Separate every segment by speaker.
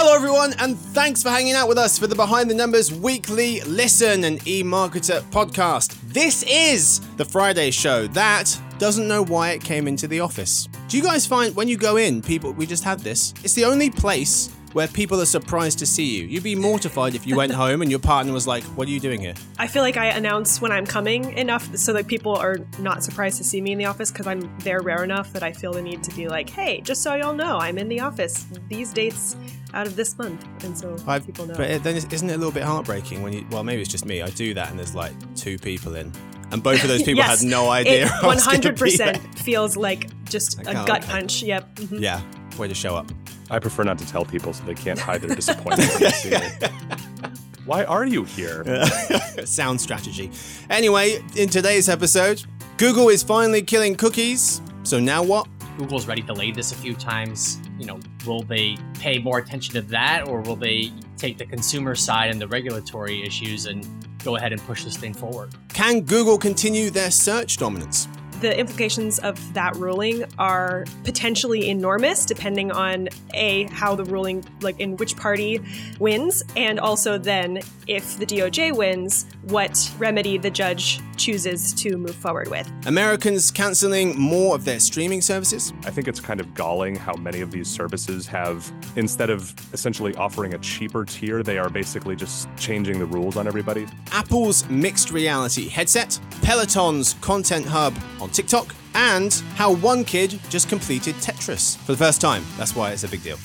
Speaker 1: Hello, everyone, and thanks for hanging out with us for the Behind the Numbers weekly listen and eMarketer podcast. This is the Friday show that doesn't know why it came into the office. Do you guys find when you go in, people, we just had this, it's the only place where people are surprised to see you. You'd be mortified if you went home and your partner was like, What are you doing here?
Speaker 2: I feel like I announce when I'm coming enough so that people are not surprised to see me in the office because I'm there rare enough that I feel the need to be like, hey, just so y'all know, I'm in the office these dates out of this month. And so
Speaker 1: I've-
Speaker 2: people know.
Speaker 1: But then isn't it a little bit heartbreaking when you, well, maybe it's just me. I do that and there's like two people in. And both of those people
Speaker 2: yes,
Speaker 1: had no idea.
Speaker 2: It
Speaker 1: be
Speaker 2: 100%
Speaker 1: there.
Speaker 2: feels like just
Speaker 1: I
Speaker 2: a gut punch. Yep. mhm.
Speaker 1: Yeah, way to show up.
Speaker 3: I prefer not to tell people so they can't hide their disappointment when they see me. Why are you here?
Speaker 1: Sound strategy. Anyway, in today's episode, Google is finally killing cookies. So now what?
Speaker 4: Google's already delayed this a few times. You know, will they pay more attention to that or will they take the consumer side and the regulatory issues and go ahead and push this thing forward?
Speaker 1: Can Google continue their search dominance?
Speaker 2: The implications of that ruling are potentially enormous, depending on a how the ruling, like in which party wins, and also then if the DOJ wins, what remedy the judge chooses to move forward with.
Speaker 1: Americans canceling more of their streaming services?
Speaker 3: I think it's kind of galling how many of these services have, instead of essentially offering a cheaper tier, they are basically just changing the rules on everybody.
Speaker 1: Apple's mixed reality headset, Peloton's content hub on TikTok, and how one kid just completed Tetris for the first time. That's why it's a big deal.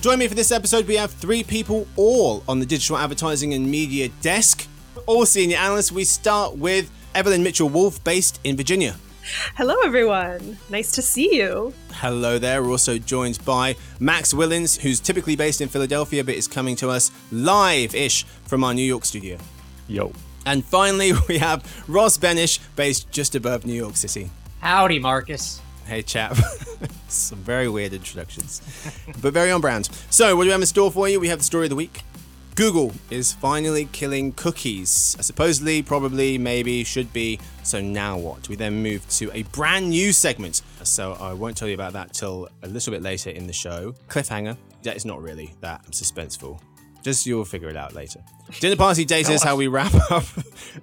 Speaker 1: Join me for this episode. We have three people all on the digital advertising and media desk, all senior analysts. We start with Evelyn Mitchell-Wolf, based in Virginia.
Speaker 2: Hello, everyone. Nice to see you.
Speaker 1: Hello there. We're also joined by Max Willens, who's typically based in Philadelphia but is coming to us live ish from our New York studio.
Speaker 3: Yo.
Speaker 1: And finally, we have Ross Benes, based just above New York City.
Speaker 4: Howdy, Marcus.
Speaker 1: Hey, chap. Some very weird introductions, but very on brand. So, what do we have in store for you? We have the story of the week. Google is finally killing cookies. Uh, Supposedly, probably, maybe, should be. So now what? We then move to a brand new segment. So I won't tell you about that till a little bit later in the show. Cliffhanger. That is not really that suspenseful. Just you'll figure it out later. Dinner party data is how we wrap up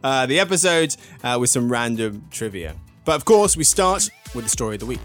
Speaker 1: uh, the episode uh, with some random trivia. But of course, we start with the story of the week.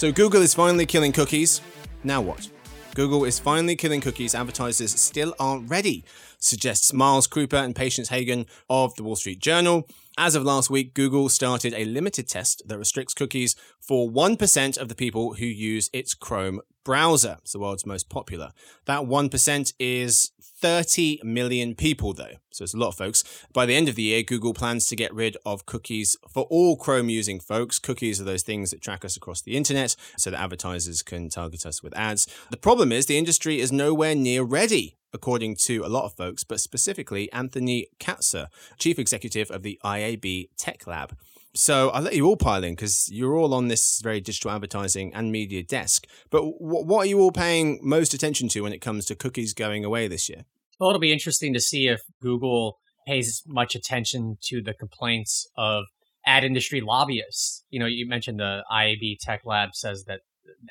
Speaker 1: So Google is finally killing cookies. Now what? Google is finally killing cookies. Advertisers still aren't ready, suggests Miles Kruppa and Patience Haggin of the Wall Street Journal. As of last week, Google started a limited test that restricts cookies for 1% of the people who use its Chrome browser. It's the world's most popular. That 1% is 30 million people, though. So it's a lot of folks. By the end of the year, Google plans to get rid of cookies for all Chrome using folks. Cookies are those things that track us across the internet so that advertisers can target us with ads. The problem is the industry is nowhere near ready. According to a lot of folks, but specifically Anthony Katsur, chief executive of the IAB Tech Lab. So I'll let you all pile in because you're all on this very digital advertising and media desk. But wh- what are you all paying most attention to when it comes to cookies going away this year?
Speaker 4: Well, it'll be interesting to see if Google pays much attention to the complaints of ad industry lobbyists. You know, you mentioned the IAB Tech Lab says that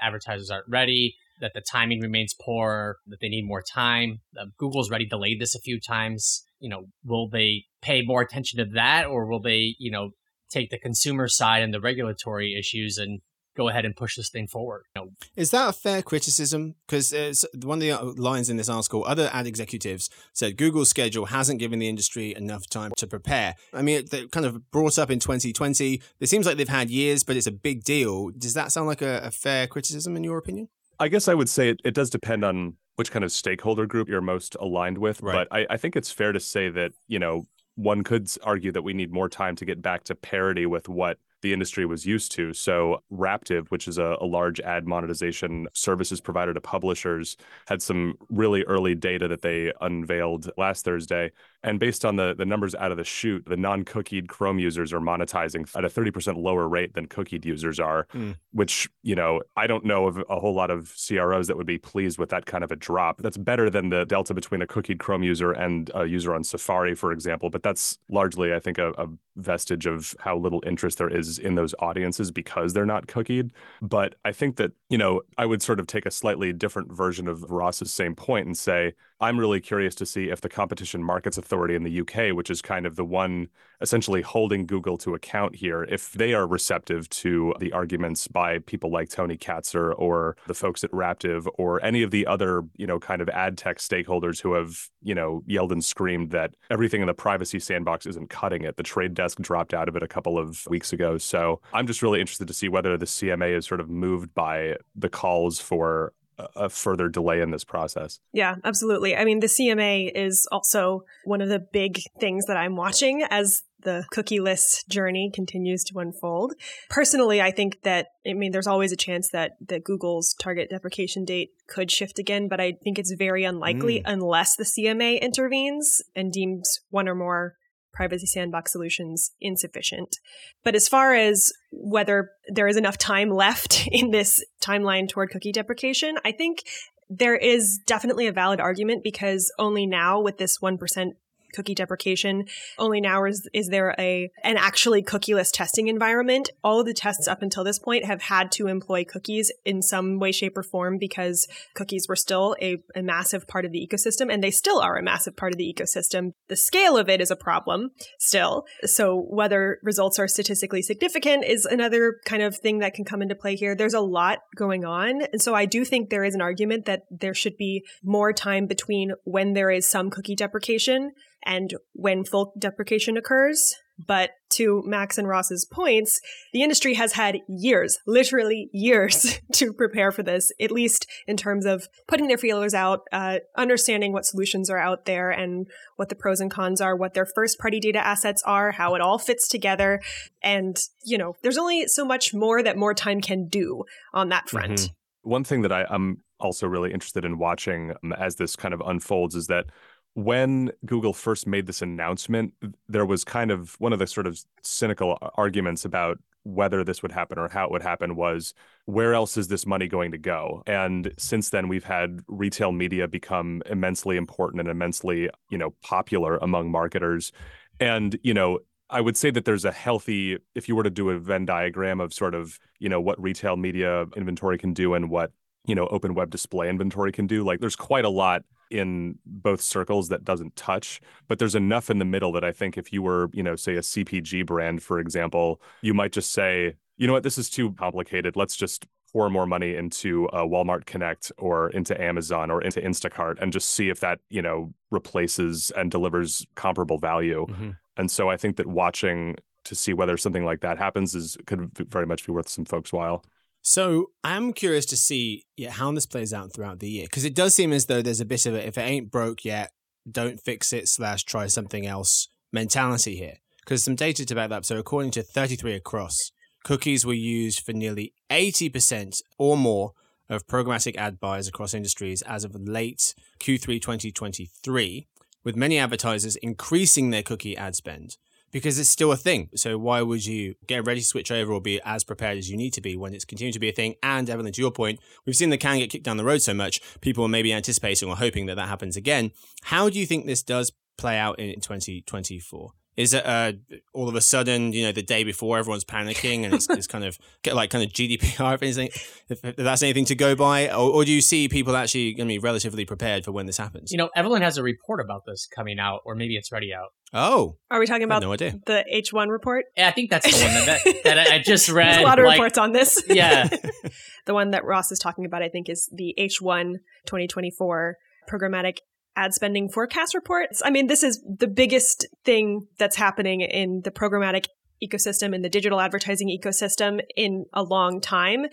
Speaker 4: advertisers aren't ready, that the timing remains poor, that they need more time. Um, Google's already delayed this a few times. You know, will they pay more attention to that or will they, you know, take the consumer side and the regulatory issues and go ahead and push this thing forward? You know,
Speaker 1: Is that a fair criticism? Because one of the uh, lines in this article, other ad executives said Google's schedule hasn't given the industry enough time to prepare. I mean, they kind of brought up in 2020. It seems like they've had years, but it's a big deal. Does that sound like a, a fair criticism in your opinion?
Speaker 3: I guess I would say it, it does depend on which kind of stakeholder group you're most aligned with.
Speaker 1: Right.
Speaker 3: But I, I think it's fair to say that, you know, one could argue that we need more time to get back to parity with what the industry was used to. So, Raptive, which is a, a, large ad monetization services provider to publishers, had some really early data that they unveiled last Thursday. And based on the, the numbers out of the chute, the non cookied Chrome users are monetizing at a 30% lower rate than cookied users are, mm. which, you know, I don't know of a whole lot of CROs that would be pleased with that kind of a drop. That's better than the delta between a cookied Chrome user and a user on Safari, for example. But that's largely, I think, a, a vestige of how little interest there is in those audiences because they're not cookied. But I think that, you know, I would sort of take a slightly different version of Ross's same point and say, I'm really curious to see if the Competition Markets Authority in the UK, which is kind of the one essentially holding Google to account here, if they are receptive to the arguments by people like Tony Katsur or the folks at Raptive or any of the other, you know, kind of ad tech stakeholders who have, you know, yelled and screamed that everything in the privacy sandbox isn't cutting it. The trade desk dropped out of it a couple of weeks ago. So I'm just really interested to see whether the CMA is sort of moved by the calls for a further delay in this process.
Speaker 2: Yeah, absolutely. I mean, the CMA is also one of the big things that I'm watching as the cookieless journey continues to unfold. Personally, I think that, I mean, there's always a chance that, that Google's target deprecation date could shift again, but I think it's very unlikely mm. unless the CMA intervenes and deems one or more privacy sandbox solutions insufficient. But as far as whether there is enough time left in this timeline toward cookie deprecation, I think there is definitely a valid argument because only now with this 1% cookie deprecation. Only now is, is there a an actually cookieless testing environment. All of the tests up until this point have had to employ cookies in some way, shape, or form because cookies were still a, a massive part of the ecosystem, and they still are a massive part of the ecosystem. The scale of it is a problem still. So whether results are statistically significant is another kind of thing that can come into play here. There's a lot going on. And so I do think there is an argument that there should be more time between when there is some cookie deprecation and when full deprecation occurs. But to Max and Ross's points, the industry has had years, literally years, to prepare for this, at least in terms of putting their feelers out, uh, understanding what solutions are out there and what the pros and cons are, what their first party data assets are, how it all fits together. And, you know, there's only so much more that more time can do on that front. Mm-hmm.
Speaker 3: One thing that I, I'm also really interested in watching um, as this kind of unfolds is that when Google first made this announcement, there was kind of one of the sort of cynical arguments about whether this would happen or how it would happen was where else is this money going to go? And since then, we've had retail media become immensely important and immensely, you know, popular among marketers. And, you know, I would say that there's a healthy, if you were to do a Venn diagram of sort of, you know, what retail media inventory can do and what, you know, open web display inventory can do, like there's quite a lot in both circles that doesn't touch but there's enough in the middle that i think if you were you know say a cpg brand for example you might just say you know what? This is too complicated. Let's just pour more money into uh, walmart connect or into amazon or into instacart and just see if that you know replaces and delivers comparable value. Mm-hmm. and so i think that watching to see whether something like that happens is could very much be worth some folks while
Speaker 1: so I'm curious to see yeah, how this plays out throughout the year because it does seem as though there's a bit of a if it ain't broke yet, don't fix it slash try something else mentality here. Because some data to back that up. So according to 33Across, cookies were used for nearly 80% or more of programmatic ad buys across industries as of late Q3 2023, with many advertisers increasing their cookie ad spend because it's still a thing. So why would you get ready to switch over or be as prepared as you need to be when it's continuing to be a thing? And Evelyn, to your point, we've seen the can get kicked down the road so much, people are maybe anticipating or hoping that that happens again. How do you think this does play out in 2024? Is it uh, all of a sudden, you know, the day before everyone's panicking and it's, it's kind of like kind of GDPR, if, anything, if, if that's anything to go by? Or, or do you see people actually going to be relatively prepared for when this happens?
Speaker 4: You know, Evelyn has a report about this coming out, or maybe it's ready out.
Speaker 1: Oh,
Speaker 2: are we talking about no idea. the H1 report?
Speaker 4: Yeah, I think that's the one that, that, I just read.
Speaker 2: There's a lot of like, reports on this.
Speaker 4: Yeah.
Speaker 2: the one that Ross is talking about, I think, is the H1 2024 programmatic ad spending forecast reports. I mean, this is the biggest thing that's happening in the programmatic ecosystem in the digital advertising ecosystem in a long time.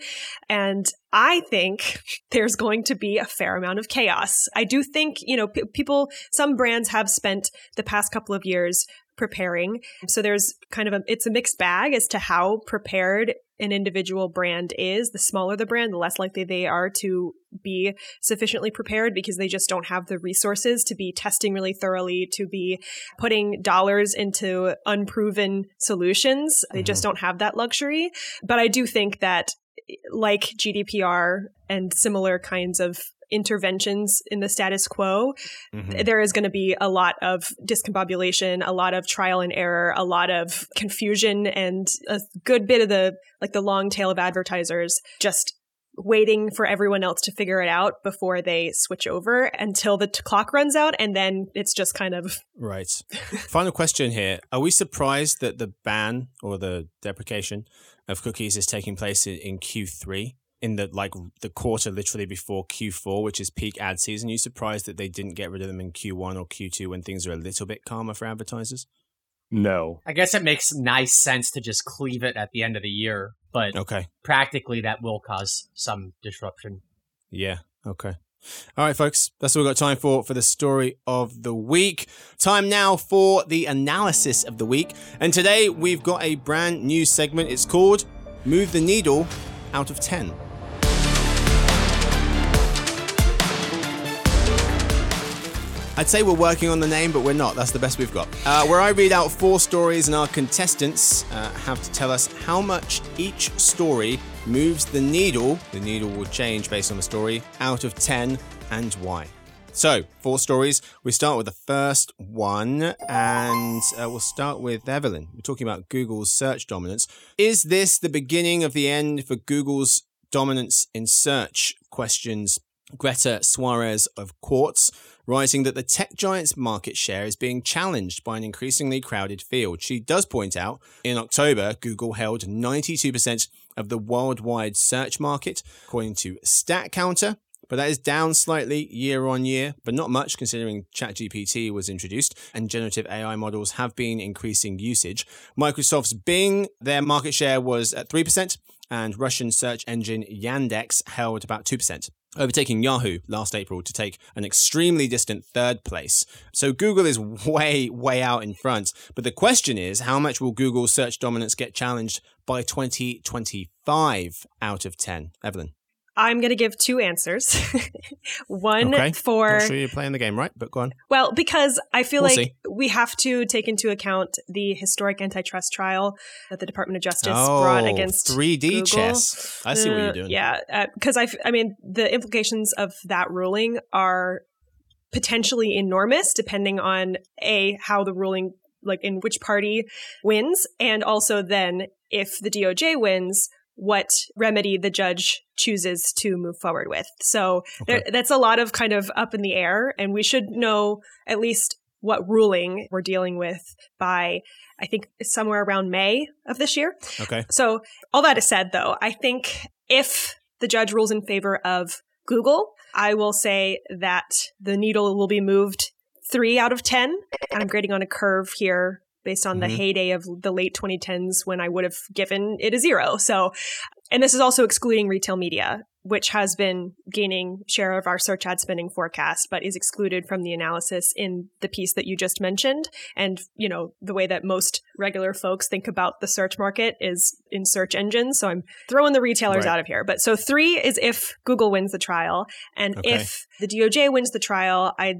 Speaker 2: And I think there's going to be a fair amount of chaos. I do think, you know, p- people, some brands have spent the past couple of years preparing. So there's kind of a it's a mixed bag as to how prepared an individual brand is. The smaller the brand, the less likely they are to be sufficiently prepared because they just don't have the resources to be testing really thoroughly, to be putting dollars into unproven solutions. They mm-hmm. just don't have that luxury. But I do think that like GDPR and similar kinds of interventions in the status quo, mm-hmm. there is going to be a lot of discombobulation, a lot of trial and error, a lot of confusion, and a good bit of the like the long tail of advertisers just waiting for everyone else to figure it out before they switch over until the t- clock runs out and then it's just kind of
Speaker 1: right. Final question here. Are we surprised that the ban or the deprecation of cookies is taking place in, in q3 in the like the quarter literally before Q4, which is peak ad season. Are you surprised that they didn't get rid of them in Q1 or Q2 when things are a little bit calmer for advertisers?
Speaker 3: No.
Speaker 4: I guess it makes nice sense to just cleave it at the end of the year, but
Speaker 1: okay.
Speaker 4: practically that will cause some disruption.
Speaker 1: Yeah, okay. All right, folks, that's all we've got time for for the story of the week. Time now for the analysis of the week. And today we've got a brand new segment. It's called Move the Needle out of 10. I'd say we're working on the name, but we're not. That's the best we've got. Uh, where I read out four stories, and our contestants uh, have to tell us how much each story moves the needle. The needle will change based on the story out of 10 and why. So, four stories. We start with the first one, and uh, we'll start with Evelyn. We're talking about Google's search dominance. Is this the beginning of the end for Google's dominance in search? Questions Greta Suarez of Quartz writing that the tech giant's market share is being challenged by an increasingly crowded field. She does point out in October, Google held 92% of the worldwide search market, according to StatCounter. But that is down slightly year on year, but not much considering ChatGPT was introduced and generative AI models have been increasing usage. Microsoft's Bing, their market share was at 3%, and Russian search engine Yandex held about 2% overtaking Yahoo last April to take an extremely distant third place. So Google is way, way out in front. But the question is, how much will Google's search dominance get challenged by 2025 out of 10? Evelyn.
Speaker 2: I'm going to give two answers. One
Speaker 1: okay.
Speaker 2: for.
Speaker 1: Not sure you're playing the game right, but go on.
Speaker 2: Well, because I feel we'll like see. we have to take into account the historic antitrust trial that the Department of Justice
Speaker 1: oh,
Speaker 2: brought against
Speaker 1: 3D
Speaker 2: Google.
Speaker 1: chess. I see uh, what you're uh, doing.
Speaker 2: Yeah, because uh, I, I mean, the implications of that ruling are potentially enormous, depending on a how the ruling like in which party wins and also then if the DOJ wins what remedy the judge chooses to move forward with. So okay. there, that's a lot of kind of up in the air, and we should know at least what ruling we're dealing with by I think somewhere around May of this year.
Speaker 1: Okay.
Speaker 2: So all that is said though, I think if the judge rules in favor of Google, I will say that the needle will be moved 3 out of 10. I'm grading on a curve here based on mm-hmm. the heyday of the late 2010s when I would have given it a zero. So, and this is also excluding retail media, which has been gaining share of our search ad spending forecast, but is excluded from the analysis in the piece that you just mentioned. And, you know, the way that most regular folks think about the search market is in search engines. So I'm throwing the retailers right. out of here. But so three is if Google wins the trial. And okay. if the DOJ wins the trial, I'd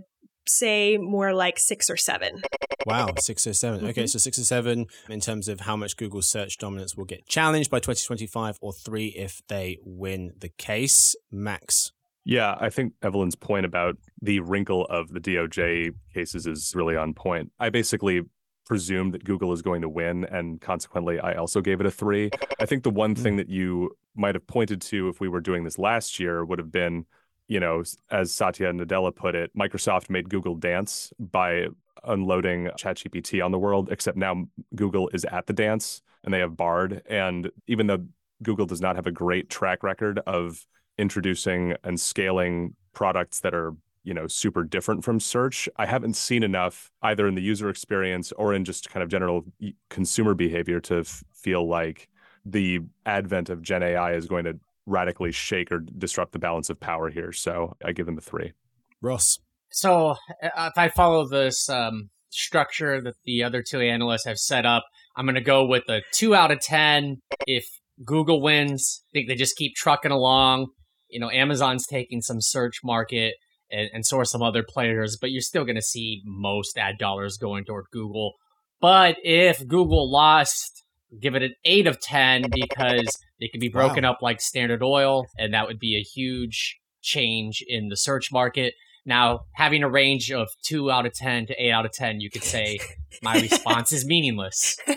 Speaker 2: say more like six or seven.
Speaker 1: Wow, six or 7 mm-hmm. Okay, so six or seven in terms of how much Google's search dominance will get challenged by 2025, or three if they win the case. Max.
Speaker 3: Yeah, I think Evelyn's point about the wrinkle of the DOJ cases is really on point. I basically presumed that Google is going to win, and consequently, I also gave it a three. I think the one thing mm. that you might have pointed to if we were doing this last year would have been you know, as Satya Nadella put it, Microsoft made Google dance by unloading ChatGPT on the world, except now Google is at the dance and they have Bard. And even though Google does not have a great track record of introducing and scaling products that are you know super different from search i haven't seen enough either in the user experience or in just kind of general consumer behavior to f- feel like the advent of gen ai is going to radically shake or disrupt the balance of power here. So I give them a three.
Speaker 1: Ross.
Speaker 4: So uh, if I follow this um, structure that the other two analysts have set up. I'm going to go with a two out of 10. If Google wins, I think they just keep trucking along. You know, Amazon's taking some search market and, and so are some other players, but you're still going to see most ad dollars going toward Google. But if Google lost, give it an 8 of 10 because they could be broken wow. up like Standard Oil, and that would be a huge change in the search market. Now, having a range of two out of 10 to eight out of 10, you could say my response is meaningless.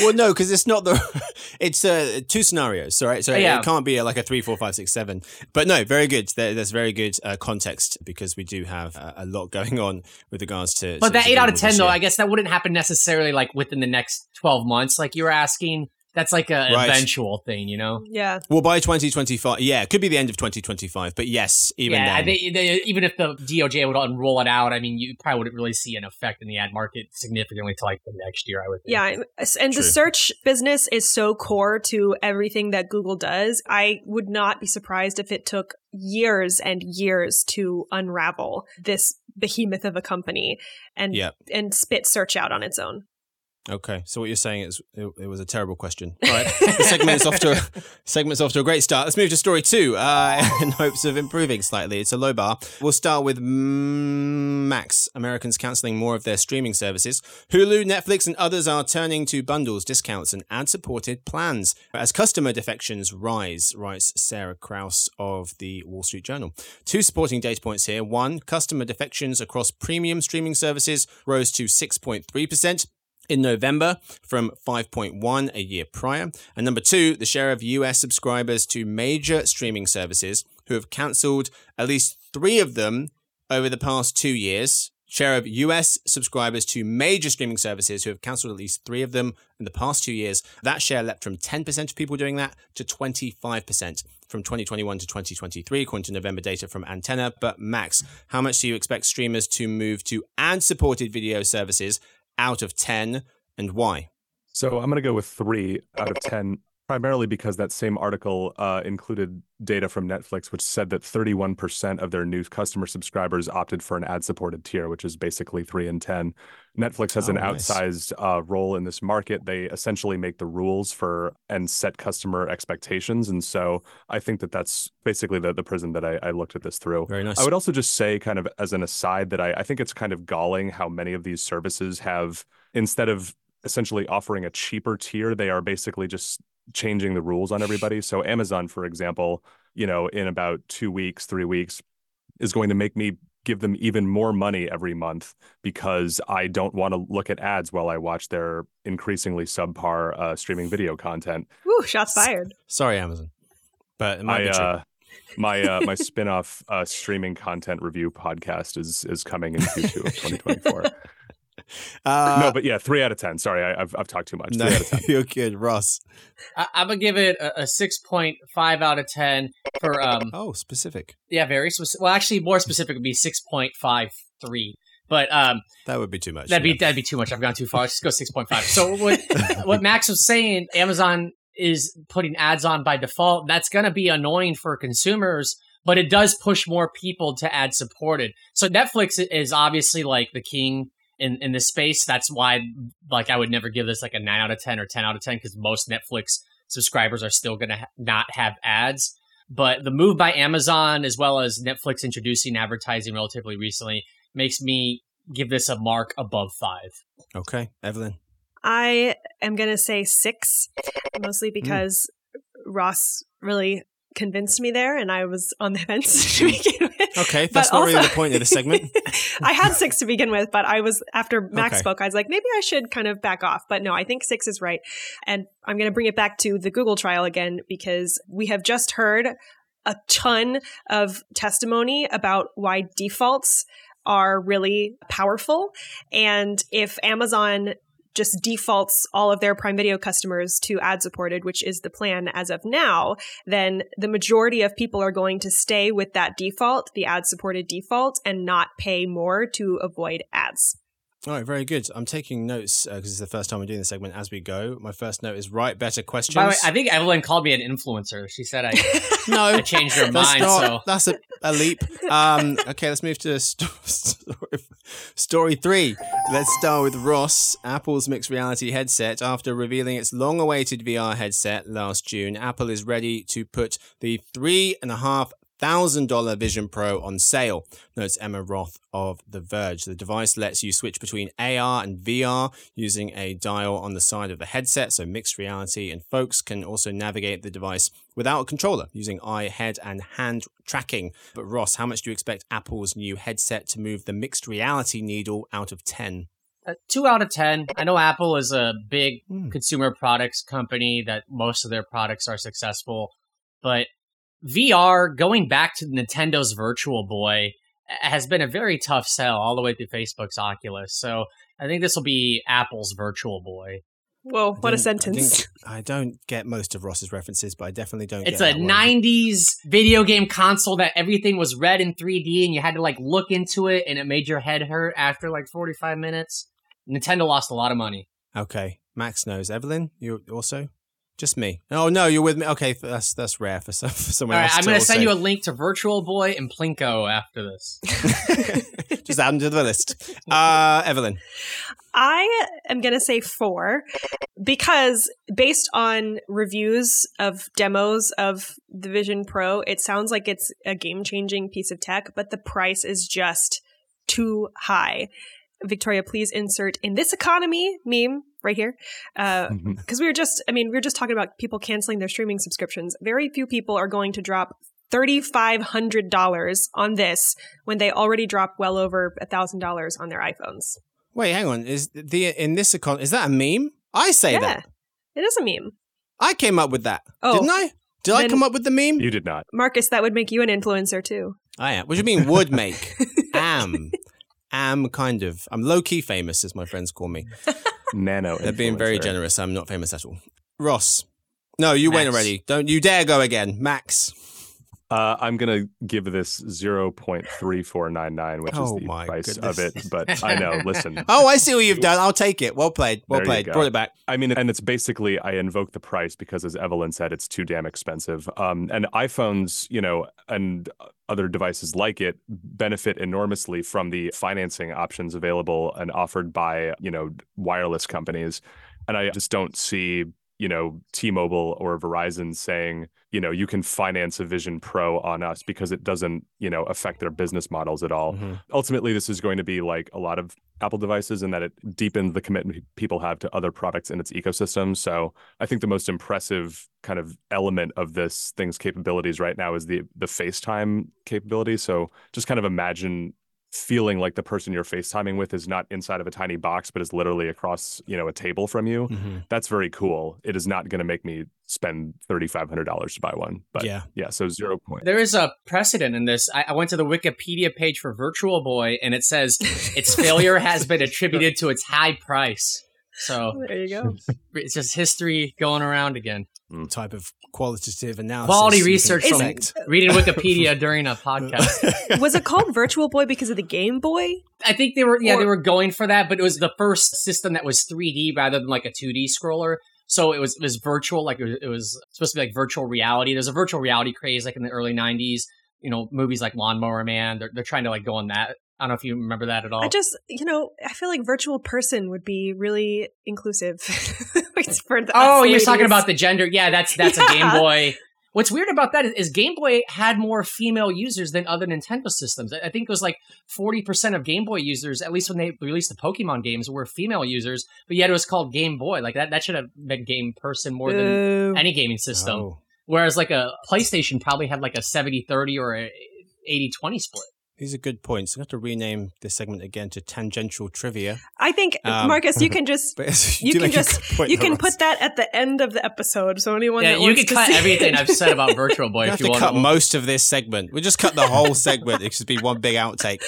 Speaker 1: well, no, because it's not the. It's uh, two scenarios, right. So yeah. it can't be a, like a three, four, five, six, seven. But no, very good. There, there's very good uh, context because we do have uh, a lot going on with regards to.
Speaker 4: But that eight out of ten, though, I guess that wouldn't happen necessarily like within the next twelve months, like you were asking. That's like an right. eventual thing, you know?
Speaker 2: Yeah.
Speaker 1: Well, by 2025, yeah, it could be the end of 2025, but yes, even yeah, then.
Speaker 4: They, they, even if the DOJ would unroll it out, I mean, you probably wouldn't really see an effect in the ad market significantly to like the next year, I would think.
Speaker 2: Yeah. And True. the search business is so core to everything that Google does. I would not be surprised if it took years and years to unravel this behemoth of a company and yep. and spit search out on its own.
Speaker 1: Okay, so what you're saying is it, it was a terrible question. All right, the segment's off to a, segment's off to a great start. Let's move to story two uh, in hopes of improving slightly. It's a low bar. We'll start with Max. Americans cancelling more of their streaming services. Hulu, Netflix, and others are turning to bundles, discounts, and ad-supported plans as customer defections rise. Writes Sarah Krouse of the Wall Street Journal. Two supporting data points here. One, customer defections across premium streaming services rose to 6.3 percent in November from 5.1 a year prior. And number two, the share of US subscribers to major streaming services who have cancelled at least three of them over the past two years. Share of US subscribers to major streaming services who have cancelled at least three of them in the past two years. That share leapt from 10% of people doing that to 25% from 2021 to 2023, according to November data from Antenna. But Max, how much do you expect streamers to move to ad supported video services out of 10 and why?
Speaker 3: So I'm going to go with three out of 10, primarily because that same article uh, included data from Netflix, which said that 31% of their new customer subscribers opted for an ad supported tier, which is basically three and 10. Netflix has oh, an nice. outsized uh, role in this market. They essentially make the rules for and set customer expectations. And so I think that that's basically the, the prism that I, I looked at this through.
Speaker 1: Very nice.
Speaker 3: I would also just say, kind of as an aside, that I, I think it's kind of galling how many of these services have, instead of essentially offering a cheaper tier, they are basically just changing the rules on everybody. So Amazon, for example, you know, in about two weeks, three weeks, is going to make me give them even more money every month because I don't want to look at ads while I watch their increasingly subpar uh, streaming video content.
Speaker 2: Ooh, shots fired.
Speaker 1: Sorry, Amazon. But it might
Speaker 3: uh, my uh, my spin-off uh, streaming content review podcast is is coming in Q2 of 2024. Uh, no, but yeah, three out of ten. Sorry, I, have I've talked too much. No, three out of ten.
Speaker 1: You're good, Ross.
Speaker 4: I, am gonna give it a, a, six point five out of ten for um.
Speaker 1: Oh, specific.
Speaker 4: Yeah, very specific. Well, actually, more specific would be six point five three. But um,
Speaker 1: that would be too much.
Speaker 4: That'd yeah. be that'd be too much. I've gone too far. Let's just go six point five. So what what Max was saying, Amazon is putting ads on by default. That's gonna be annoying for consumers but it does push more people to ad supported. So Netflix is obviously like the king in in this space. That's why like I would never give this like a nine out of ten or ten out of ten because most Netflix subscribers are still going to ha- not have ads. But the move by Amazon as well as Netflix introducing advertising relatively recently makes me give this a mark above five.
Speaker 1: Okay, Evelyn.
Speaker 2: I am going to say six, mostly hmm. because mm. Ross really convinced me there, and I was on the fence to begin with.
Speaker 1: Okay, that's but not also, really the point of the segment.
Speaker 2: I had six to begin with, but I was after Max okay. spoke, I was like, maybe I should kind of back off. But no, I think six is right, and I'm going to bring it back to the Google trial again because we have just heard a ton of testimony about why defaults are really powerful. And if Amazon just defaults all of their Prime Video customers to ad supported, which is the plan as of now, then the majority of people are going to stay with that default, the ad supported default, and not pay more to avoid ads.
Speaker 1: All right, very good. I'm taking notes because it's the first time we're doing this segment as we go. My first note is write better questions.
Speaker 4: By the way, I think Evelyn called me an influencer. She said I,
Speaker 1: no,
Speaker 4: I changed her
Speaker 1: that's
Speaker 4: mind.
Speaker 1: not-
Speaker 4: so
Speaker 1: that's a, a leap. Um, okay, let's move to sto- story, story three. Let's start with Ross. Apple's mixed reality headset. After revealing its long-awaited VR headset last June, Apple is ready to put the three and a half thousand dollar Vision Pro on sale. Notes Emma Roth of The Verge. The device lets you switch between AR and VR using a dial on the side of the headset, so mixed reality, and folks can also navigate the device without a controller using eye, head, and hand tracking. But Ross, how much do you expect Apple's new headset to move the mixed reality needle out of 10?
Speaker 4: uh, two out of ten. I know Apple is a big
Speaker 1: Hmm.
Speaker 4: consumer products company that most of their products are successful, but VR going back to Nintendo's Virtual Boy has been a very tough sell all the way through Facebook's Oculus. So I think this will be Apple's Virtual Boy.
Speaker 2: Whoa,
Speaker 1: I
Speaker 2: what a
Speaker 1: don't- I
Speaker 2: sentence.
Speaker 1: I, don't get most of Ross's references, but I definitely don't
Speaker 4: It's
Speaker 1: get
Speaker 4: a
Speaker 1: that one.
Speaker 4: 90s video game console that everything was red in 3D and you had to like look into it and it made your head hurt after like 45 minutes. Nintendo lost a lot of money.
Speaker 1: Okay, Max knows. Evelyn, you also? Just me. Oh no, you're with me. Okay, that's that's rare for, some, for someone
Speaker 4: All right,
Speaker 1: else.
Speaker 4: I'm going to send you a link to Virtual Boy and Plinko after this.
Speaker 1: Just add them to the list. Uh, Evelyn.
Speaker 2: I am going to say four because based on reviews of demos of the Vision Pro, it sounds like it's a game changing piece of tech, but the price is just too high. Victoria, please insert in this economy meme right here. Uh, mm-hmm. Because we were just, I mean, we were just talking about people canceling their streaming subscriptions. Very few people are going to drop $3,500 on this when they already drop well over $1,000 on their iPhones.
Speaker 1: Wait, hang on. Is the in this account is that a meme? I say
Speaker 2: yeah,
Speaker 1: that.
Speaker 2: it is a meme.
Speaker 1: I came up with that.
Speaker 2: Oh.
Speaker 1: Didn't I? Did I come up with the meme?
Speaker 3: You did not.
Speaker 2: Marcus, that would make you an influencer too.
Speaker 1: I am. What do you mean would make? am. Am kind of. I'm low key famous, as my friends call me.
Speaker 3: Nano.
Speaker 1: They're being very generous. I'm not famous at all. Ross. No, you went already. Don't you dare go again. Max.
Speaker 3: Uh, I'm gonna give this 0.3499, which
Speaker 1: Oh
Speaker 3: is the price
Speaker 1: goodness.
Speaker 3: of it. But I know. Listen,
Speaker 1: Oh, I see what you've done. I'll take it. Well played. Well
Speaker 3: There
Speaker 1: played. Brought it back.
Speaker 3: I mean, and it's basically I invoke the price because, as Evelyn said, it's too damn expensive. Um, and iPhones, you know, and other devices like it benefit enormously from the financing options available and offered by you know wireless companies. And I just don't see you know T-Mobile or Verizon saying you know you can finance a Vision Pro on us because it doesn't you know affect their business models at all.
Speaker 1: Mhm.
Speaker 3: ultimately this is going to be like a lot of apple devices in that it deepens the commitment people have to other products in its ecosystem. So i think the most impressive kind of element of this thing's capabilities right now is the the facetime capability. So just kind of imagine feeling like the person you're facetiming with is not inside of a tiny box but is literally across you know a table from you
Speaker 1: Mhm.
Speaker 3: that's very cool it is not going to make me spend $3500 to buy one but
Speaker 1: Yeah.
Speaker 3: yeah so zero point
Speaker 4: There is a precedent in this. I, I went to the Wikipedia page for Virtual Boy and it says its failure has been attributed to its high price. So
Speaker 2: There you go.
Speaker 4: it's just history going around again.
Speaker 1: Type of qualitative analysis.
Speaker 4: Quality research from
Speaker 1: expect.
Speaker 4: reading Wikipedia during a podcast.
Speaker 2: Was it called Virtual Boy because of the Game Boy?
Speaker 4: I think they were yeah, they were going for that, but it was the first system that was 3D rather than like a 2D scroller. So it was it was virtual, like it was, it was supposed to be like virtual reality. There's a virtual reality craze like in the early 90s. You know, movies like Lawnmower Man. They're they're trying to like go on that. I don't know if you remember that at all.
Speaker 2: I just, you know, I feel like virtual person would be really inclusive. for the
Speaker 4: Oh, you're talking about the gender. Yeah, that's that's a Game Boy. What's weird about that is, is Game Boy had more female users than other Nintendo systems. I I think it was like 40% of Game Boy users, at least when they released the Pokemon games, were female users, but yet it was called Game Boy. Like that, that should have been Game Person more than any gaming system.
Speaker 1: Oh,
Speaker 4: Whereas like a PlayStation probably had like a 70 30 or a 80 20 split.
Speaker 1: These are good points. I'm going to have to rename this segment again to tangential trivia.
Speaker 2: I think
Speaker 1: Um,
Speaker 2: Marcus, you can just
Speaker 1: But
Speaker 2: you can just you can put that at the end of the episode. So anyone
Speaker 4: Yeah,
Speaker 2: that
Speaker 4: you
Speaker 2: wants
Speaker 4: can
Speaker 2: to
Speaker 4: cut
Speaker 2: see
Speaker 4: everything I've said about Virtual Boy
Speaker 1: We
Speaker 4: if
Speaker 1: have
Speaker 4: you
Speaker 1: to
Speaker 4: want.
Speaker 1: cut most of this segment. We just cut the whole segment. It should be one big outtake.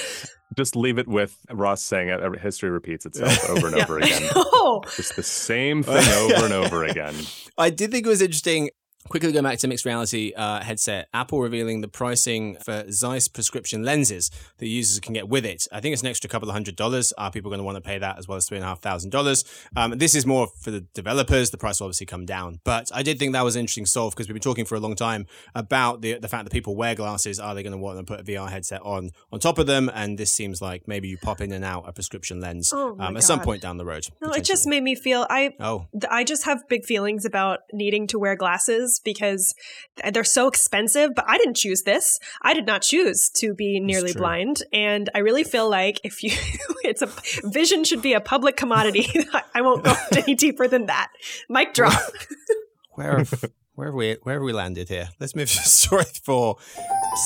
Speaker 3: just leave it with ross saying it history repeats itself over and
Speaker 2: Yeah.
Speaker 3: over again
Speaker 2: Oh,
Speaker 3: just the same thing over and over again
Speaker 1: I did think it was interesting. Quickly go back to mixed reality uh, headset. Apple revealing the pricing for Zeiss prescription lenses that users can get with it. I think it's an extra couple of hundred dollars. Are people going to want to pay that as well as three and a half thousand dollars? Um, this is more for the developers. The price will obviously come down, but I did think that was an interesting solve because we've been talking for a long time about the the fact that people wear glasses. Are they going to want to put a VR headset on on top of them? And this seems like maybe you pop in and out a prescription lens
Speaker 2: Oh
Speaker 1: um, at some point down the road.
Speaker 2: No, it just made me feel I
Speaker 1: Oh,
Speaker 2: I just have big feelings about needing to wear glasses because they're so expensive, but I didn't choose this. I did not choose to be nearly blind. And I really feel like if you, it's a, vision should be a public commodity. I won't go any deeper than that. Mic drop.
Speaker 1: where where have we where have we landed here? Let's move to story four.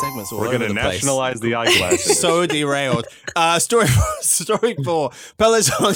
Speaker 1: Segments all
Speaker 3: We're going to
Speaker 1: the place.
Speaker 3: nationalize the eyeglasses.
Speaker 1: so derailed. Uh, story story four. Peloton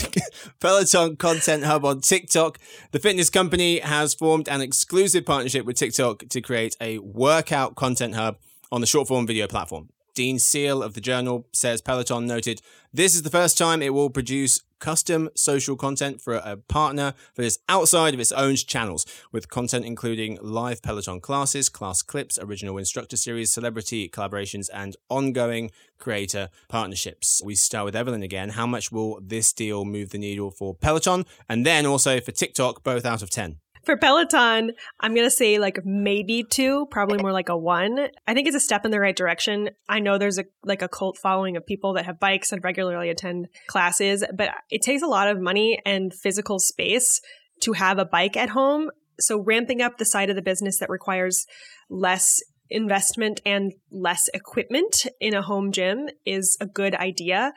Speaker 1: Peloton Content Hub on TikTok. The fitness company has formed an exclusive partnership with TikTok to create a workout content hub on the short form video platform. Dean Seal of the Journal says Peloton noted this is the first time it will produce custom social content for a partner for this outside of its own channels, with content including live Peloton classes, class clips, original instructor series, celebrity collaborations, and ongoing creator partnerships. We start with Evelyn again. How much will this deal move the needle for Peloton and then also for TikTok, both out of 10?
Speaker 2: For Peloton, I'm going to say like maybe two, probably more like a one. I think it's a step in the right direction. I know there's a like a cult following of people that have bikes and regularly attend classes, but it takes a lot of money and physical space to have a bike at home. So ramping up the side of the business that requires less investment and less equipment in a home gym is a good idea.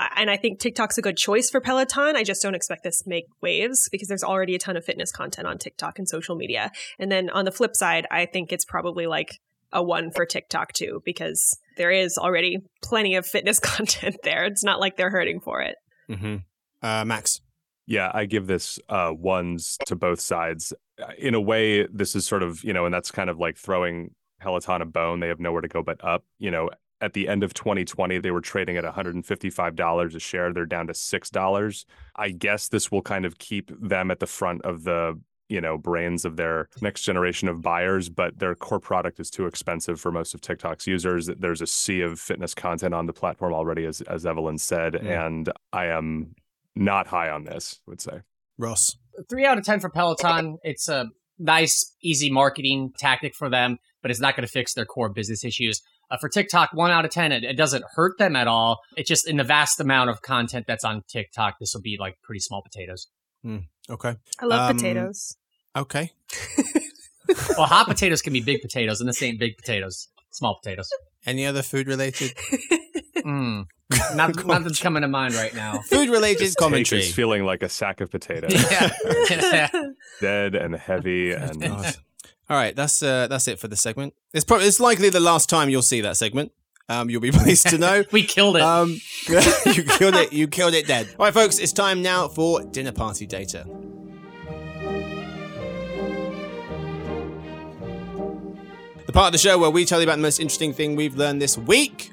Speaker 2: I- And I think TikTok's a good choice for Peloton. I just don't expect this to make waves because there's already a ton of fitness content on TikTok and social media. And then on the flip side, I think it's probably like a one for TikTok too because there is already plenty of fitness content there. It's not like they're hurting for it.
Speaker 1: Mm-hmm. Uh, Max.
Speaker 3: Yeah, I give this uh, ones to both sides. Uh, In a way, this is sort of, you know, and that's kind of like throwing Peloton a bone. They have nowhere to go but up. You know, at the end of 2020, they were trading at $155 a share. They're down to $6. I guess this will kind of keep them at the front of the you know brains of their next generation of buyers but their core product is too expensive for most of tiktok's users there's a sea of fitness content on the platform already as, as evelyn said
Speaker 1: Yeah.
Speaker 3: and i am not high on this I would say
Speaker 1: Ross.
Speaker 4: Three out of 10 for Peloton. It's a nice, easy marketing tactic for them, but it's not going to fix their core business issues. Uh, for TikTok, one out of 10, it, it doesn't hurt them at all. It's just in the vast amount of content that's on TikTok, this will be like pretty small potatoes.
Speaker 1: Okay.
Speaker 2: I love
Speaker 1: Um,
Speaker 2: potatoes.
Speaker 1: Okay.
Speaker 4: Well, hot potatoes can be big potatoes, and this ain't big potatoes, small potatoes.
Speaker 1: Any other food related
Speaker 4: Mm. Not, nothing's coming to mind right now.
Speaker 1: food related
Speaker 3: Take
Speaker 1: commentary?
Speaker 3: is feeling like a sack of potatoes
Speaker 4: yeah.
Speaker 3: dead and heavy and
Speaker 1: God. All right, that's uh, that's it for the segment. It's probably it's likely the last time you'll see that segment. Um, you'll be pleased to know.
Speaker 4: we killed it.
Speaker 1: Um, you killed it. You killed it dead. All right, folks, it's time now for dinner party data. The part of the show where we tell you about the most interesting thing we've learned this week.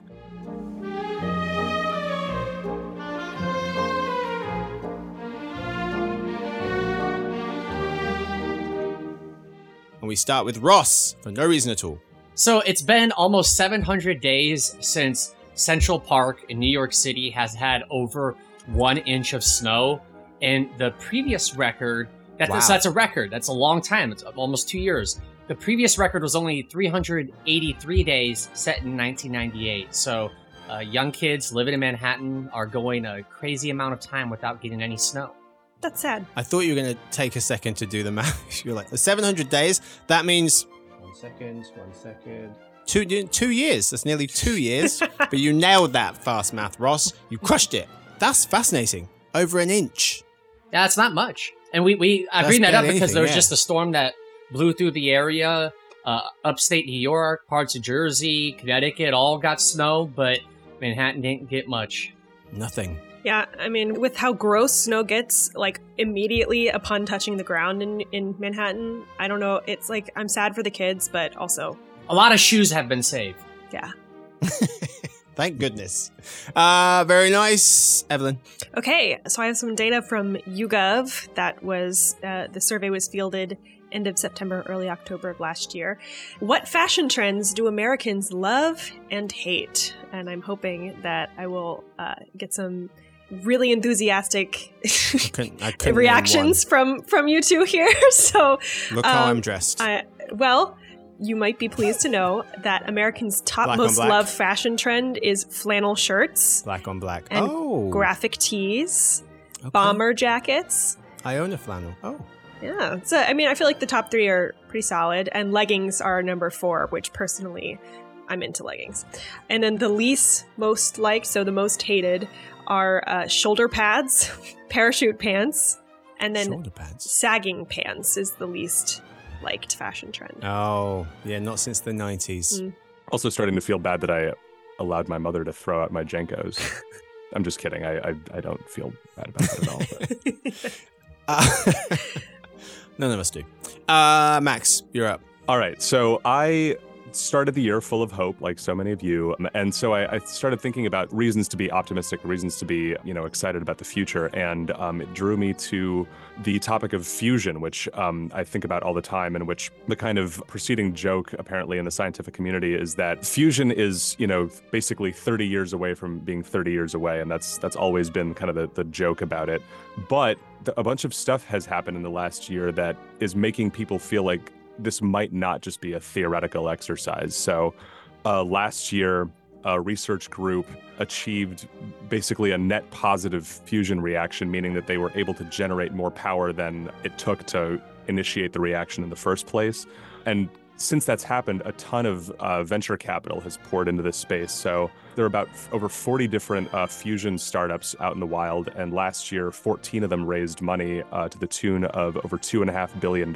Speaker 1: And we start with Ross for no reason at all.
Speaker 4: So it's been almost 700 days since Central Park in New York City has had over one inch of snow. And the previous record, that,
Speaker 1: Wow.
Speaker 4: so that's a record. That's a long time. It's almost two years. The previous record was only 383 days set in 1998. So uh, young kids living in Manhattan are going a crazy amount of time without getting any snow.
Speaker 2: That's sad.
Speaker 1: I thought you were going to take a second to do the math. You're like, 700 days? That means. One second, one second. Two, two years. That's nearly two years. but you nailed that fast math, Ross. You crushed it. That's fascinating. Over an inch.
Speaker 4: Yeah, it's not much. And we, we I
Speaker 1: That's
Speaker 4: bring that up
Speaker 1: barely
Speaker 4: because there was
Speaker 1: yeah.
Speaker 4: just a storm that blew through the area. Uh, upstate New York, parts of Jersey, Connecticut all got snow, but Manhattan didn't get much.
Speaker 1: Nothing.
Speaker 2: Yeah, I mean, with how gross snow gets, like immediately upon touching the ground in in Manhattan, I don't know. It's like I'm sad for the kids, but also,
Speaker 4: A lot of shoes have been saved.
Speaker 2: yeah.
Speaker 1: Thank goodness. Uh, very nice. Evelyn.
Speaker 2: Okay, so I have some data from YouGov. That was uh, the survey was fielded end of September, early October of last year. What fashion trends do Americans love and hate? And I'm hoping that I will uh, get some really enthusiastic
Speaker 1: couldn't- I couldn't
Speaker 2: reactions from from you two here. so
Speaker 1: Look how
Speaker 2: um,
Speaker 1: I'm dressed.
Speaker 2: I, well, you might be pleased to know that Americans' top
Speaker 1: Black
Speaker 2: most loved fashion trend is flannel shirts,
Speaker 1: black on black.
Speaker 2: and
Speaker 1: oh,
Speaker 2: graphic tees,
Speaker 1: okay.
Speaker 2: bomber jackets.
Speaker 1: I own a flannel. Oh,
Speaker 2: Yeah. So, I mean, I feel like the top three are pretty solid, and leggings are number four, which personally, I'm into leggings. And then the least most liked, so the most hated, are uh, shoulder pads, parachute pants, and then
Speaker 1: pads.
Speaker 2: sagging pants is the least liked fashion trend.
Speaker 1: Oh, yeah, not since the 90s.
Speaker 2: Mm.
Speaker 3: Also, starting to feel bad that I allowed my mother to throw out my JNCOs. I'm just kidding. I, I I don't feel bad about that at all. But.
Speaker 1: Uh, none of us do. Uh, Max, you're up.
Speaker 3: All right. So I started the year full of hope, like so many of you. Um, And so I, I started thinking about reasons to be optimistic, reasons to be, you know, excited about the future. And um, it drew me to the topic of fusion, which um, I think about all the time, and which the kind of preceding joke apparently in the scientific community is that fusion is, you know, basically 30 years away from being 30 years away. And that's that's always been kind of the, the joke about it. But a bunch of stuff has happened in the last year that is making people feel like this might not just be a theoretical exercise. So, uh, last year, a research group achieved basically a net positive fusion reaction, meaning that they were able to generate more power than it took to initiate the reaction in the first place. And since that's happened, a ton of uh, venture capital has poured into this space. So there are about f- over 40 different uh, fusion startups out in the wild. And last year, 14 of them raised money uh, to the tune of over $2.5 billion.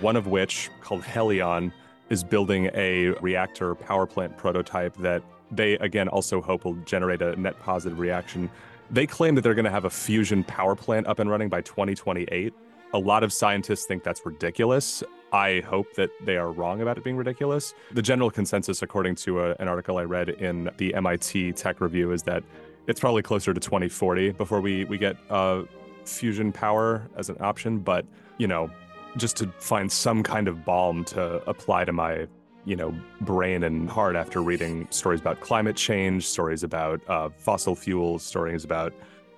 Speaker 3: One of which, called Helion, is building a reactor power plant prototype that they, again, also hope will generate a net positive reaction. They claim that they're going to have a fusion power plant up and running by 2028. A lot of scientists think that's ridiculous. I hope that they are wrong about it being ridiculous. The general consensus, according to a, an article I read in the MIT Tech Review, is that it's probably closer to 2040 before we, we get uh, fusion power as an option. But, you know, just to find some kind of balm to apply to my, you know, brain and heart after reading stories about climate change, stories about uh, fossil fuels, stories about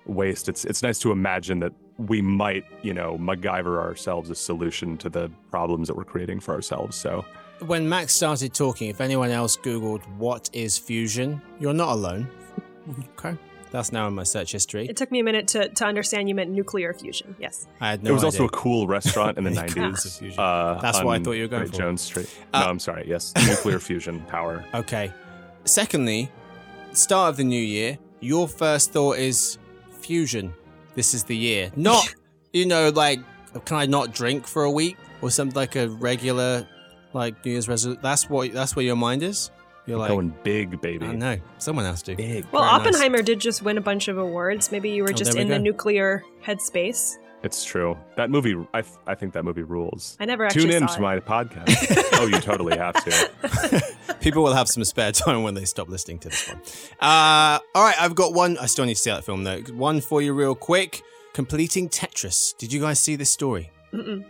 Speaker 3: waste. It's it's nice to imagine that we might, you know, MacGyver ourselves a solution to the problems that we're creating for ourselves. So
Speaker 1: When Max started talking, if anyone else Googled what is fusion, you're not alone. okay. That's now in my search history.
Speaker 2: It took me a minute to, to understand you meant nuclear fusion. Yes.
Speaker 1: I had no
Speaker 3: it was
Speaker 1: idea.
Speaker 3: also a cool restaurant in the nineties. Uh,
Speaker 1: That's what I thought you were going
Speaker 3: Great
Speaker 1: for.
Speaker 3: Jones Street.
Speaker 1: Uh,
Speaker 3: no, I'm sorry. Yes, nuclear fusion power.
Speaker 1: Okay. Secondly, start of the new year, your first thought is fusion. This is the year. Not, you know, like, can I not drink for a week or something like a regular, like New Year's resolution? That's what. That's where your mind is. You're like,
Speaker 3: Going big, baby.
Speaker 1: I know. Someone has to.
Speaker 3: Big.
Speaker 2: Well,
Speaker 1: Very nice.
Speaker 2: Oppenheimer did just win a bunch of awards. Maybe you were
Speaker 1: Oh,
Speaker 2: just
Speaker 1: there we
Speaker 2: in the
Speaker 1: go.
Speaker 2: nuclear headspace.
Speaker 3: It's true. That movie. I th- I think that movie rules.
Speaker 2: I never actually
Speaker 3: Tune in
Speaker 2: saw
Speaker 3: to
Speaker 2: it.
Speaker 3: my podcast. oh, you totally have to.
Speaker 1: People will have some spare time when they stop listening to this one. Uh, all right, I've got one. I still need to see that film though. One for you, real quick. Completing Tetris. Did you guys see this story?
Speaker 2: Mm-mm.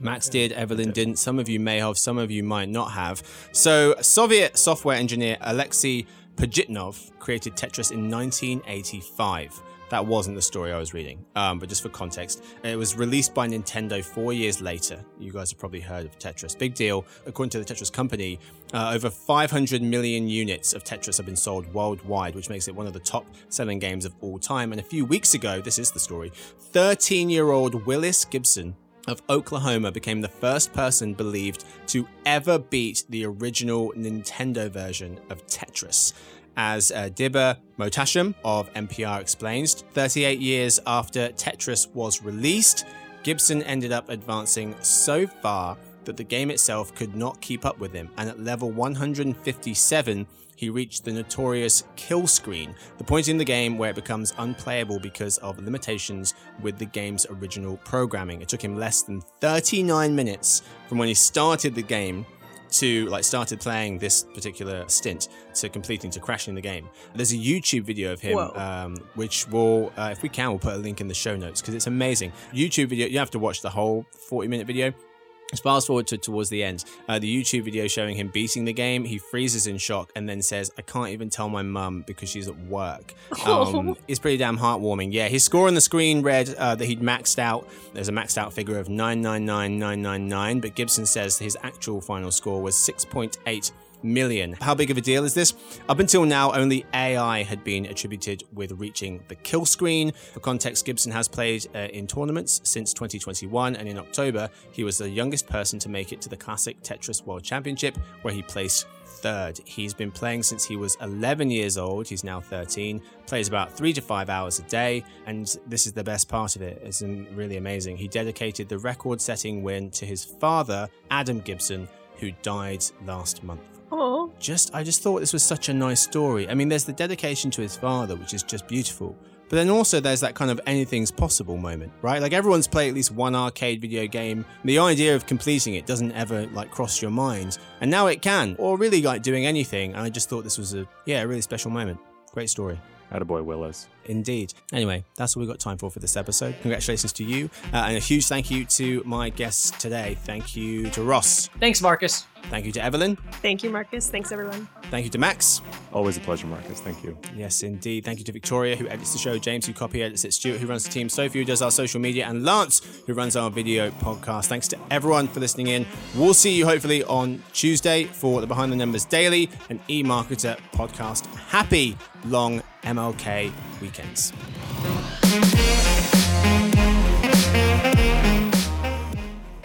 Speaker 1: Max did, Evelyn didn't. Some of you may have, some of you might not have. So, Soviet software engineer Alexei Pajitnov created Tetris in 1985. That wasn't the story I was reading, um, but just for context, it was released by Nintendo four years later. You guys have probably heard of Tetris. Big deal. According to the Tetris company, uh, over 500 million units of Tetris have been sold worldwide, which makes it one of the top selling games of all time. And a few weeks ago, this is the story 13 year old Willis Gibson of Oklahoma became the first person believed to ever beat the original Nintendo version of Tetris. As uh, Diba Mohtasham of NPR explains, 38 years after Tetris was released, Gibson ended up advancing so far that the game itself could not keep up with him, and at level 157, he reached the notorious kill screen, the point in the game where it becomes unplayable because of limitations with the game's original programming. It took him less than 39 minutes from when he started the game to like started playing this particular stint to completing to crashing the game. There's a YouTube video of him, um, which will, uh, if we can, we'll put a link in the show notes because it's amazing. YouTube video, you have to watch the whole 40 minute video. Fast forward to towards the end. Uh, the YouTube video showing him beating the game, he freezes in shock and then says, "I can't even tell my mum because she's at work." Um, it's pretty damn heartwarming. Yeah, his score on the screen read uh, that he'd maxed out. There's a maxed out figure of nine nine nine nine nine nine, but Gibson says his actual final score was six point eight million. How big of a deal is this? Up until now, only AI had been attributed with reaching the kill screen. For context, Gibson has played uh, in tournaments since 2021, and in October, he was the youngest person to make it to the Classic Tetris World Championship, where he placed third. He's been playing since he was 11 years old. He's now 13. Plays about three to five hours a day, and this is the best part of it. It's really amazing. He dedicated the record-setting win to his father, Adam Gibson, who died last month.
Speaker 2: Oh,
Speaker 1: Just, I just thought this was such a nice story. I mean, there's the dedication to his father, which is just beautiful. But then also there's that kind of anything's possible moment, right? Like everyone's played at least one arcade video game. The idea of completing it doesn't ever like cross your mind. And now it can, or really like doing anything. And I just thought this was a yeah, a really special moment. Great story.
Speaker 3: Attaboy Willis.
Speaker 1: Indeed. Anyway, that's all we've got time for for this episode. Congratulations to you. Uh, and a huge thank you to my guests today. Thank you to Ross.
Speaker 4: Thanks, Marcus.
Speaker 1: Thank you to Evelyn.
Speaker 2: thank you, Marcus. Thanks, everyone.
Speaker 1: Thank you to Max.
Speaker 3: Always a pleasure, Marcus. Thank you.
Speaker 1: Yes, indeed. Thank you to Victoria, who edits the show, James, who copy edits it, Stuart, who runs the team, Sophie, who does our social media, and Lance, who runs our video podcast. Thanks to everyone for listening in. We'll see you hopefully on Tuesday for the Behind the Numbers Daily and eMarketer podcast. Happy long MLK weekends.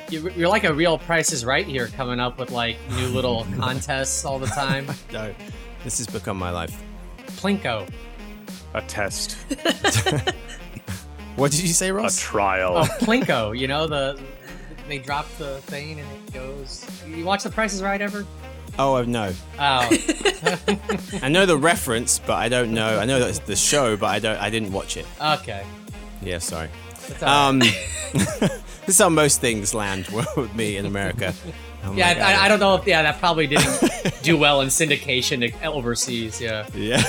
Speaker 4: You- You're like a real Price is Right here, coming up with like new little contests all the time.
Speaker 1: No, this has become my life.
Speaker 4: Plinko.
Speaker 3: A test,
Speaker 1: What did you say, Ross?
Speaker 3: a trial.
Speaker 4: Oh, Plinko. You know the they drop the thing and it goes. You watch The Price is Right ever?
Speaker 1: Oh, no.
Speaker 4: Oh,
Speaker 1: I know the reference, but I don't know. I know that's the show, but I don't. I didn't watch it.
Speaker 4: okay.
Speaker 1: Yeah, sorry.
Speaker 4: That's all right.
Speaker 1: Um, this is how most things land with me in America. Oh
Speaker 4: yeah, I, I don't know if yeah that probably didn't do well in syndication overseas. Yeah.
Speaker 1: Yeah.